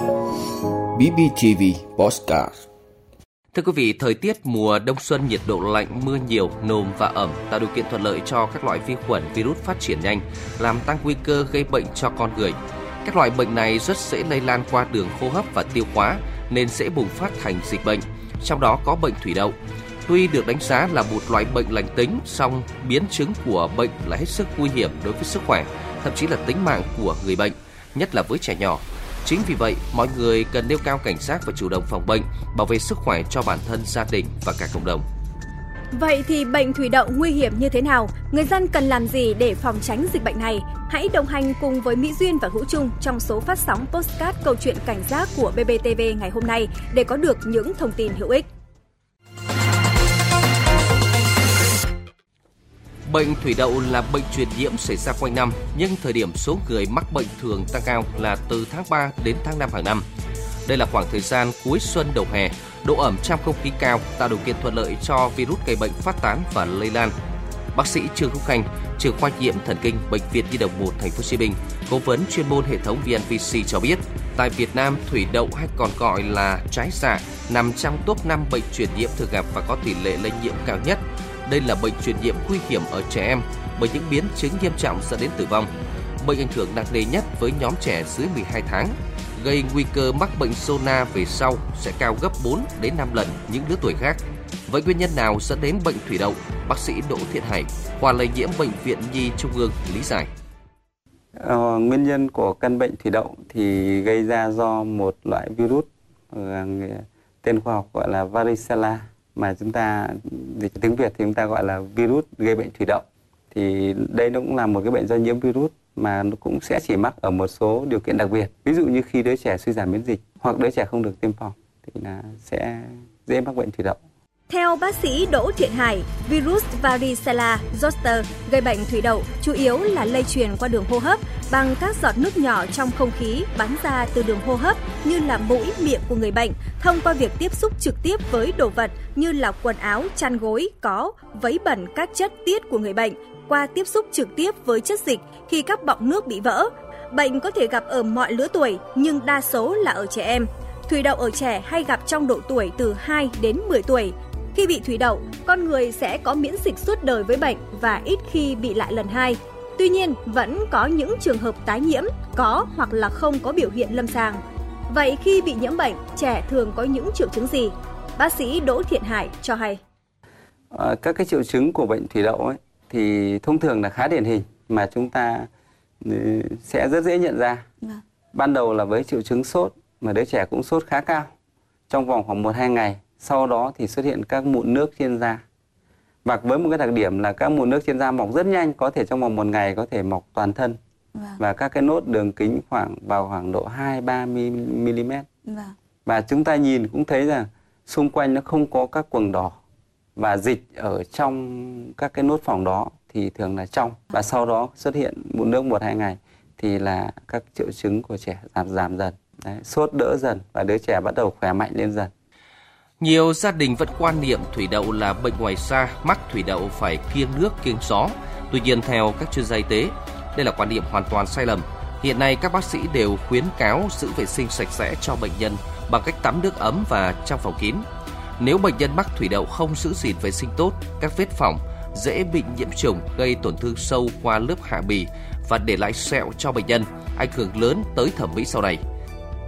BBTV Postcard Thưa quý vị, thời tiết mùa đông xuân nhiệt độ lạnh, mưa nhiều, nồm và ẩm tạo điều kiện thuận lợi cho các loại vi khuẩn, virus phát triển nhanh, làm tăng nguy cơ gây bệnh cho con người. Các loại bệnh này rất dễ lây lan qua đường hô hấp và tiêu hóa nên dễ bùng phát thành dịch bệnh, trong đó có bệnh thủy đậu. Tuy được đánh giá là một loại bệnh lành tính, song biến chứng của bệnh là hết sức nguy hiểm đối với sức khỏe, thậm chí là tính mạng của người bệnh, nhất là với trẻ nhỏ. Chính vì vậy, mọi người cần nêu cao cảnh giác và chủ động phòng bệnh, bảo vệ sức khỏe cho bản thân, gia đình và cả cộng đồng. Vậy thì bệnh thủy đậu nguy hiểm như thế nào? Người dân cần làm gì để phòng tránh dịch bệnh này? Hãy đồng hành cùng với Mỹ Duyên và Hữu Trung trong số phát sóng postcard câu chuyện cảnh giác của BBTV ngày hôm nay để có được những thông tin hữu ích. Bệnh thủy đậu là bệnh truyền nhiễm xảy ra quanh năm, nhưng thời điểm số người mắc bệnh thường tăng cao là từ tháng 3 đến tháng 5 hàng năm. Đây là khoảng thời gian cuối xuân đầu hè, độ ẩm trong không khí cao tạo điều kiện thuận lợi cho virus gây bệnh phát tán và lây lan. Bác sĩ Trương Hữu Khanh, trưởng khoa nhiễm thần kinh bệnh viện Nhi đồng 1 thành phố Hồ Chí Minh, cố vấn chuyên môn hệ thống VNVC cho biết, tại Việt Nam thủy đậu hay còn gọi là trái xạ nằm trong top 5 bệnh truyền nhiễm thường gặp và có tỷ lệ lây nhiễm cao nhất. Đây là bệnh truyền nhiễm nguy hiểm ở trẻ em bởi những biến chứng nghiêm trọng dẫn đến tử vong. Bệnh ảnh hưởng nặng nề nhất với nhóm trẻ dưới 12 tháng, gây nguy cơ mắc bệnh zona về sau sẽ cao gấp 4 đến 5 lần những lứa tuổi khác. Vậy nguyên nhân nào dẫn đến bệnh thủy đậu? Bác sĩ Đỗ Thiện Hải, khoa lây nhiễm bệnh viện Nhi Trung ương lý giải. Ờ, nguyên nhân của căn bệnh thủy đậu thì gây ra do một loại virus ờ, tên khoa học gọi là varicella mà chúng ta dịch tiếng Việt thì chúng ta gọi là virus gây bệnh thủy đậu. Thì đây nó cũng là một cái bệnh do nhiễm virus mà nó cũng sẽ chỉ mắc ở một số điều kiện đặc biệt. Ví dụ như khi đứa trẻ suy giảm miễn dịch hoặc đứa trẻ không được tiêm phòng thì là sẽ dễ mắc bệnh thủy đậu. Theo bác sĩ Đỗ Thiện Hải, virus varicella zoster gây bệnh thủy đậu chủ yếu là lây truyền qua đường hô hấp bằng các giọt nước nhỏ trong không khí bắn ra từ đường hô hấp như là mũi, miệng của người bệnh thông qua việc tiếp xúc trực tiếp với đồ vật như là quần áo, chăn gối, có, vấy bẩn các chất tiết của người bệnh qua tiếp xúc trực tiếp với chất dịch khi các bọng nước bị vỡ. Bệnh có thể gặp ở mọi lứa tuổi nhưng đa số là ở trẻ em. Thủy đậu ở trẻ hay gặp trong độ tuổi từ 2 đến 10 tuổi. Khi bị thủy đậu, con người sẽ có miễn dịch suốt đời với bệnh và ít khi bị lại lần hai. Tuy nhiên, vẫn có những trường hợp tái nhiễm, có hoặc là không có biểu hiện lâm sàng. Vậy khi bị nhiễm bệnh, trẻ thường có những triệu chứng gì? Bác sĩ Đỗ Thiện Hải cho hay. À, các cái triệu chứng của bệnh thủy đậu ấy thì thông thường là khá điển hình mà chúng ta ừ, sẽ rất dễ nhận ra. Vâng. Ban đầu là với triệu chứng sốt mà đứa trẻ cũng sốt khá cao trong vòng khoảng 1-2 ngày. Sau đó thì xuất hiện các mụn nước trên da. Và với một cái đặc điểm là các mụn nước trên da mọc rất nhanh, có thể trong vòng một ngày có thể mọc toàn thân. Vâng. Và các cái nốt đường kính khoảng vào khoảng độ 2-3 mm. Vâng. Và chúng ta nhìn cũng thấy rằng xung quanh nó không có các quầng đỏ và dịch ở trong các cái nốt phòng đó thì thường là trong và sau đó xuất hiện mụn nước một hai ngày thì là các triệu chứng của trẻ giảm giảm dần Đấy, sốt đỡ dần và đứa trẻ bắt đầu khỏe mạnh lên dần nhiều gia đình vẫn quan niệm thủy đậu là bệnh ngoài xa, mắc thủy đậu phải kiêng nước kiêng gió. Tuy nhiên theo các chuyên gia y tế, đây là quan niệm hoàn toàn sai lầm. Hiện nay các bác sĩ đều khuyến cáo giữ vệ sinh sạch sẽ cho bệnh nhân bằng cách tắm nước ấm và trong phòng kín. Nếu bệnh nhân mắc thủy đậu không giữ gìn vệ sinh tốt, các vết phỏng dễ bị nhiễm trùng gây tổn thương sâu qua lớp hạ bì và để lại sẹo cho bệnh nhân, ảnh hưởng lớn tới thẩm mỹ sau này.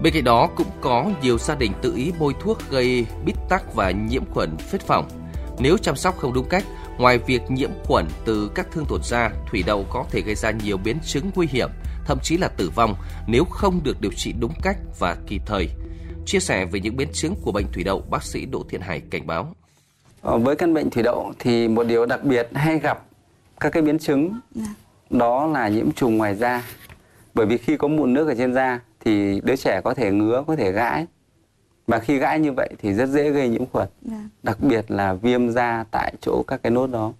Bên cạnh đó cũng có nhiều gia đình tự ý bôi thuốc gây bít tắc và nhiễm khuẩn vết phỏng. Nếu chăm sóc không đúng cách, ngoài việc nhiễm khuẩn từ các thương tổn da, thủy đậu có thể gây ra nhiều biến chứng nguy hiểm, thậm chí là tử vong nếu không được điều trị đúng cách và kịp thời. Chia sẻ về những biến chứng của bệnh thủy đậu, bác sĩ Đỗ Thiện Hải cảnh báo. Ờ, với căn bệnh thủy đậu thì một điều đặc biệt hay gặp các cái biến chứng dạ. đó là nhiễm trùng ngoài da. Bởi vì khi có mụn nước ở trên da thì đứa trẻ có thể ngứa, có thể gãi. Và khi gãi như vậy thì rất dễ gây nhiễm khuẩn. Yeah. Dạ. Đặc biệt là viêm da tại chỗ các cái nốt đó.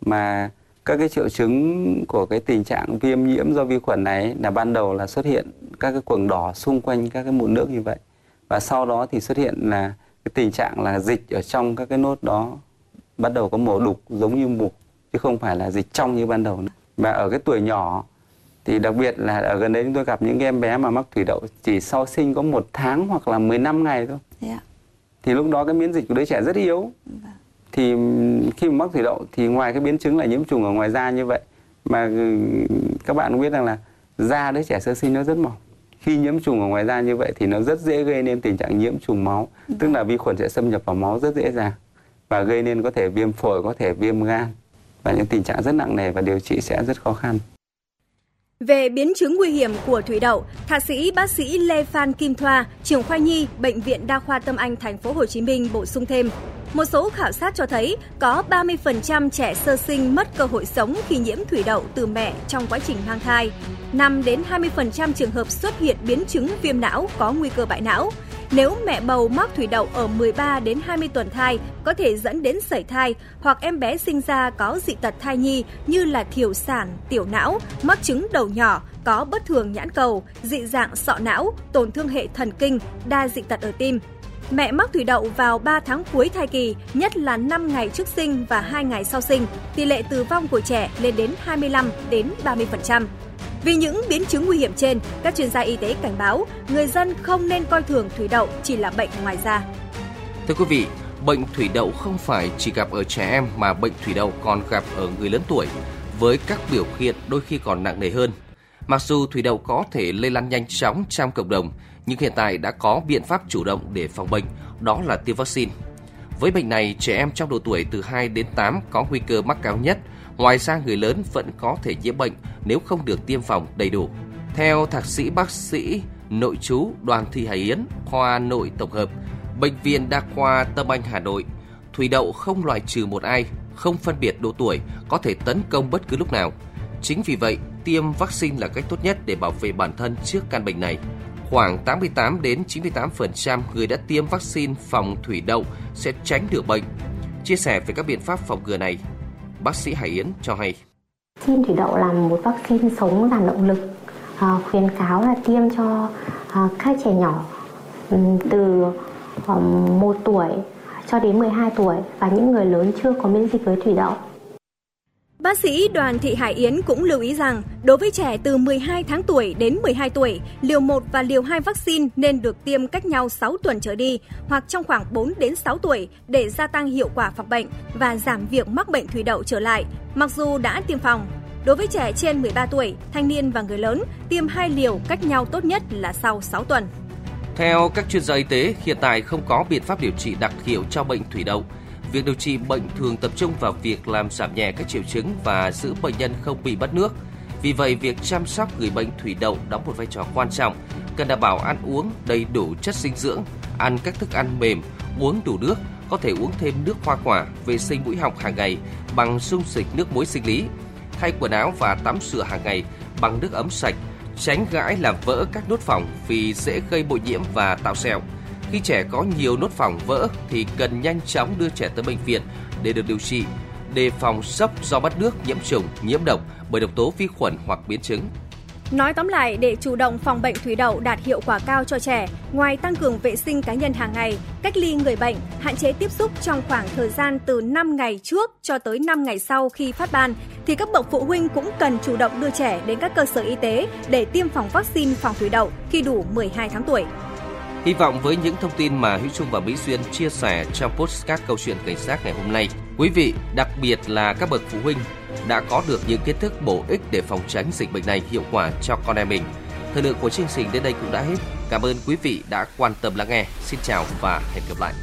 Mà các cái triệu chứng của cái tình trạng viêm nhiễm do vi khuẩn này là ban đầu là xuất hiện các cái quầng đỏ xung quanh các cái mụn nước như vậy. Và sau đó thì xuất hiện là cái tình trạng là dịch ở trong các cái nốt đó bắt đầu có màu đục giống như mục chứ không phải là dịch trong như ban đầu nữa. Và ở cái tuổi nhỏ thì đặc biệt là ở gần đấy chúng tôi gặp những em bé mà mắc thủy đậu chỉ sau sinh có một tháng hoặc là 15 ngày thôi. Yeah. thì lúc đó cái miễn dịch của đứa trẻ rất yếu. Vâng. thì khi mà mắc thủy đậu thì ngoài cái biến chứng là nhiễm trùng ở ngoài da như vậy mà ừ, các bạn biết rằng là da đứa trẻ sơ sinh nó rất mỏng. Khi nhiễm trùng ở ngoài da như vậy thì nó rất dễ gây nên tình trạng nhiễm trùng máu tức là vi khuẩn sẽ xâm nhập vào máu rất dễ dàng và gây nên có thể viêm phổi có thể viêm gan và những tình trạng rất nặng nề và điều trị sẽ rất khó khăn về biến chứng nguy hiểm của thủy đậu, thạc sĩ bác sĩ Lê Phan Kim Thoa, trưởng khoa nhi bệnh viện Đa khoa Tâm Anh thành phố Hồ Chí Minh bổ sung thêm, một số khảo sát cho thấy có 30% trẻ sơ sinh mất cơ hội sống khi nhiễm thủy đậu từ mẹ trong quá trình mang thai. 5 đến 20% trường hợp xuất hiện biến chứng viêm não có nguy cơ bại não. Nếu mẹ bầu mắc thủy đậu ở 13 đến 20 tuần thai có thể dẫn đến sảy thai hoặc em bé sinh ra có dị tật thai nhi như là thiểu sản, tiểu não, mắc chứng đầu nhỏ, có bất thường nhãn cầu, dị dạng sọ não, tổn thương hệ thần kinh, đa dị tật ở tim. Mẹ mắc thủy đậu vào 3 tháng cuối thai kỳ, nhất là 5 ngày trước sinh và 2 ngày sau sinh, tỷ lệ tử vong của trẻ lên đến 25 đến 30%. Vì những biến chứng nguy hiểm trên, các chuyên gia y tế cảnh báo người dân không nên coi thường thủy đậu chỉ là bệnh ngoài da. Thưa quý vị, bệnh thủy đậu không phải chỉ gặp ở trẻ em mà bệnh thủy đậu còn gặp ở người lớn tuổi với các biểu hiện đôi khi còn nặng nề hơn. Mặc dù thủy đậu có thể lây lan nhanh chóng trong cộng đồng, nhưng hiện tại đã có biện pháp chủ động để phòng bệnh, đó là tiêm vaccine. Với bệnh này, trẻ em trong độ tuổi từ 2 đến 8 có nguy cơ mắc cao nhất. Ngoài ra, người lớn vẫn có thể nhiễm bệnh nếu không được tiêm phòng đầy đủ. Theo thạc sĩ bác sĩ nội trú Đoàn Thị Hải Yến, khoa nội tổng hợp, Bệnh viện Đa khoa Tâm Anh Hà Nội, thủy đậu không loại trừ một ai, không phân biệt độ tuổi, có thể tấn công bất cứ lúc nào. Chính vì vậy, tiêm vaccine là cách tốt nhất để bảo vệ bản thân trước căn bệnh này. Khoảng 88 đến 98% người đã tiêm vaccine phòng thủy đậu sẽ tránh được bệnh. Chia sẻ về các biện pháp phòng ngừa này, bác sĩ Hải Yến cho hay. Vaccine thủy đậu là một vaccine sống làm động lực, à, khuyến cáo là tiêm cho à, các trẻ nhỏ từ à, 1 tuổi cho đến 12 tuổi và những người lớn chưa có miễn dịch với thủy đậu. Bác sĩ Đoàn Thị Hải Yến cũng lưu ý rằng, đối với trẻ từ 12 tháng tuổi đến 12 tuổi, liều 1 và liều 2 vaccine nên được tiêm cách nhau 6 tuần trở đi hoặc trong khoảng 4 đến 6 tuổi để gia tăng hiệu quả phòng bệnh và giảm việc mắc bệnh thủy đậu trở lại, mặc dù đã tiêm phòng. Đối với trẻ trên 13 tuổi, thanh niên và người lớn, tiêm hai liều cách nhau tốt nhất là sau 6 tuần. Theo các chuyên gia y tế, hiện tại không có biện pháp điều trị đặc hiệu cho bệnh thủy đậu Việc điều trị bệnh thường tập trung vào việc làm giảm nhẹ các triệu chứng và giữ bệnh nhân không bị mất nước. Vì vậy, việc chăm sóc người bệnh thủy đậu đóng một vai trò quan trọng, cần đảm bảo ăn uống đầy đủ chất dinh dưỡng, ăn các thức ăn mềm, uống đủ nước, có thể uống thêm nước hoa quả, vệ sinh mũi họng hàng ngày bằng dung dịch nước muối sinh lý, thay quần áo và tắm rửa hàng ngày bằng nước ấm sạch, tránh gãi làm vỡ các nốt phòng vì dễ gây bội nhiễm và tạo sẹo. Khi trẻ có nhiều nốt phỏng vỡ thì cần nhanh chóng đưa trẻ tới bệnh viện để được điều trị, đề phòng sốc do bắt nước, nhiễm trùng, nhiễm độc bởi độc tố vi khuẩn hoặc biến chứng. Nói tóm lại, để chủ động phòng bệnh thủy đậu đạt hiệu quả cao cho trẻ, ngoài tăng cường vệ sinh cá nhân hàng ngày, cách ly người bệnh, hạn chế tiếp xúc trong khoảng thời gian từ 5 ngày trước cho tới 5 ngày sau khi phát ban, thì các bậc phụ huynh cũng cần chủ động đưa trẻ đến các cơ sở y tế để tiêm phòng vaccine phòng thủy đậu khi đủ 12 tháng tuổi. Hy vọng với những thông tin mà Hữu Trung và Mỹ Duyên chia sẻ trong podcast câu chuyện cảnh sát ngày hôm nay, quý vị, đặc biệt là các bậc phụ huynh đã có được những kiến thức bổ ích để phòng tránh dịch bệnh này hiệu quả cho con em mình. Thời lượng của chương trình đến đây cũng đã hết. Cảm ơn quý vị đã quan tâm lắng nghe. Xin chào và hẹn gặp lại.